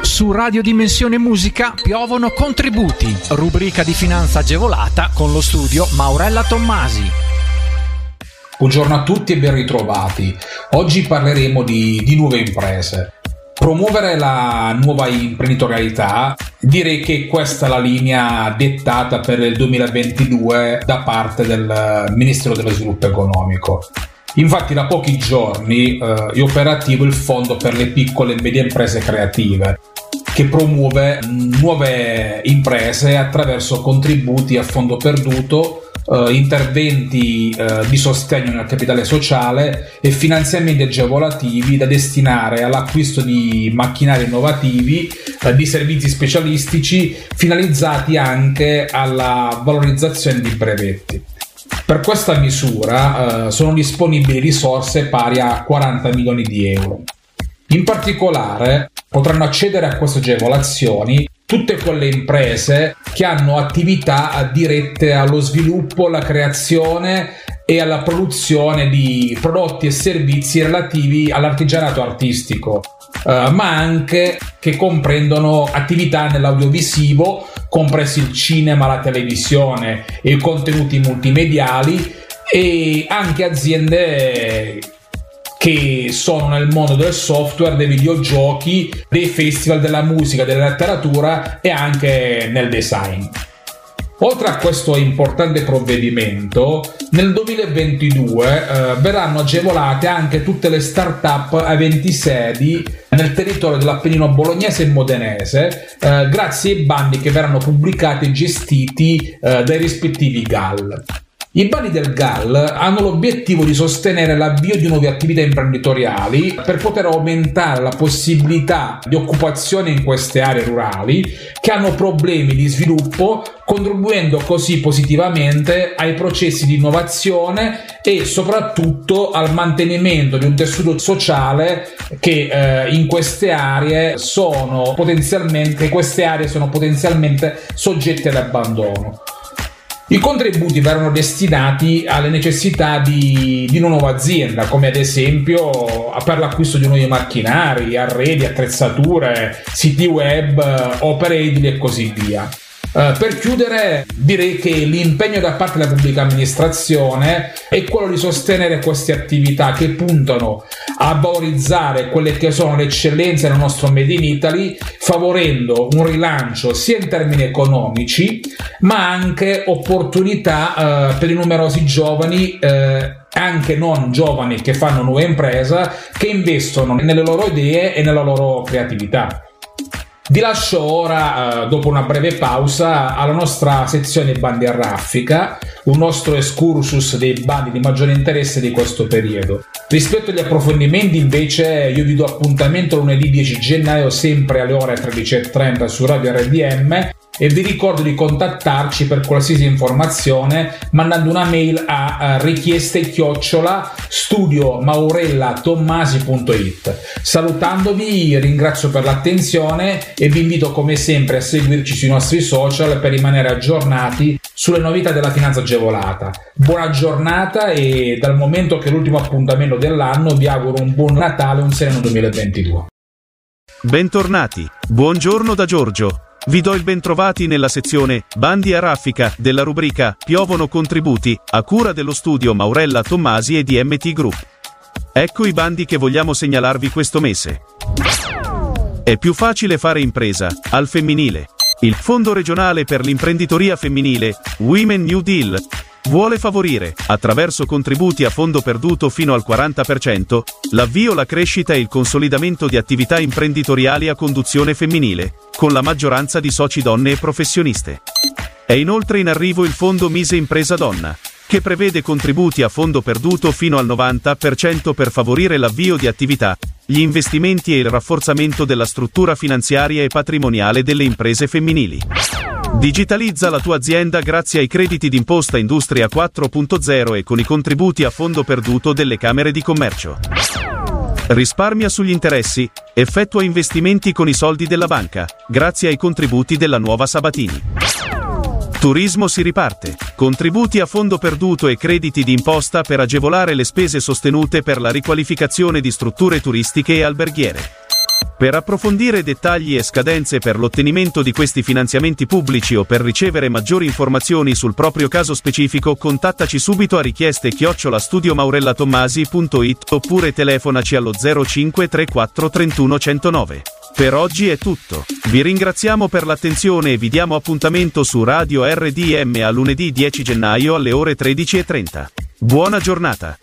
Su Radio Dimensione Musica piovono contributi, rubrica di finanza agevolata con lo studio Maurella Tommasi. Buongiorno a tutti e ben ritrovati. Oggi parleremo di, di nuove imprese. Promuovere la nuova imprenditorialità, direi che questa è la linea dettata per il 2022 da parte del Ministero dello Sviluppo Economico. Infatti da pochi giorni eh, è operativo il Fondo per le piccole e medie imprese creative, che promuove nuove imprese attraverso contributi a fondo perduto Uh, interventi uh, di sostegno nel capitale sociale e finanziamenti agevolativi da destinare all'acquisto di macchinari innovativi, uh, di servizi specialistici finalizzati anche alla valorizzazione di brevetti. Per questa misura sono disponibili risorse pari a 40 milioni di euro. In particolare potranno accedere a queste agevolazioni tutte quelle imprese che hanno attività dirette allo sviluppo, alla creazione e alla produzione di prodotti e servizi relativi all'artigianato artistico, eh, ma anche che comprendono attività nell'audiovisivo, compresi il cinema, la televisione e i contenuti multimediali e anche aziende che sono nel mondo del software, dei videogiochi, dei festival della musica, della letteratura e anche nel design. Oltre a questo importante provvedimento, nel 2022 eh, verranno agevolate anche tutte le start-up aventi sedi nel territorio dell'Appennino bolognese e modenese, eh, grazie ai bandi che verranno pubblicati e gestiti eh, dai rispettivi GAL. I bandi del GAL hanno l'obiettivo di sostenere l'avvio di nuove attività imprenditoriali per poter aumentare la possibilità di occupazione in queste aree rurali che hanno problemi di sviluppo, contribuendo così positivamente ai processi di innovazione e soprattutto al mantenimento di un tessuto sociale che eh, in queste aree sono potenzialmente queste aree sono potenzialmente soggette all'abbandono. I contributi verranno destinati alle necessità di, di, una nuova azienda, come ad esempio per l'acquisto di nuovi macchinari, arredi, attrezzature, siti web, opere edili e così via. Uh, per chiudere, direi che l'impegno da parte della pubblica amministrazione è quello di sostenere queste attività che puntano a valorizzare quelle che sono le eccellenze del nostro Made in Italy, favorendo un rilancio sia in termini economici, ma anche opportunità uh, per i numerosi giovani. Uh, anche non giovani che fanno nuova impresa, che investono nelle loro idee e nella loro creatività. Vi lascio ora, eh, dopo una breve pausa, alla nostra sezione bandi a raffica, un nostro excursus dei bandi di maggiore interesse di questo periodo. Rispetto agli approfondimenti, invece, io vi do appuntamento lunedì 10 gennaio, sempre alle ore 13.30 su Radio RDM e vi ricordo di contattarci per qualsiasi informazione mandando una mail a richieste chiocciola studio maurellatommasi.it salutandovi ringrazio per l'attenzione e vi invito come sempre a seguirci sui nostri social per rimanere aggiornati sulle novità della finanza agevolata buona giornata e dal momento che è l'ultimo appuntamento dell'anno vi auguro un buon Natale e un sereno 2022 Bentornati, buongiorno da Giorgio. Vi do il bentrovati nella sezione Bandi a raffica della rubrica Piovono contributi a cura dello studio Maurella Tommasi e di MT Group. Ecco i bandi che vogliamo segnalarvi questo mese. È più facile fare impresa al femminile. Il Fondo regionale per l'imprenditoria femminile Women New Deal Vuole favorire, attraverso contributi a fondo perduto fino al 40%, l'avvio, la crescita e il consolidamento di attività imprenditoriali a conduzione femminile, con la maggioranza di soci donne e professioniste. È inoltre in arrivo il Fondo Mise Impresa Donna, che prevede contributi a fondo perduto fino al 90% per favorire l'avvio di attività, gli investimenti e il rafforzamento della struttura finanziaria e patrimoniale delle imprese femminili. Digitalizza la tua azienda grazie ai crediti d'imposta Industria 4.0 e con i contributi a fondo perduto delle Camere di Commercio. Risparmia sugli interessi, effettua investimenti con i soldi della banca, grazie ai contributi della nuova Sabatini. Turismo si riparte. Contributi a fondo perduto e crediti di imposta per agevolare le spese sostenute per la riqualificazione di strutture turistiche e alberghiere. Per approfondire dettagli e scadenze per l'ottenimento di questi finanziamenti pubblici o per ricevere maggiori informazioni sul proprio caso specifico contattaci subito a richieste chiocciolastudiomaurellatommasi.it oppure telefonaci allo 0534 31 109. Per oggi è tutto. Vi ringraziamo per l'attenzione e vi diamo appuntamento su Radio RDM a lunedì 10 gennaio alle ore 13.30. Buona giornata!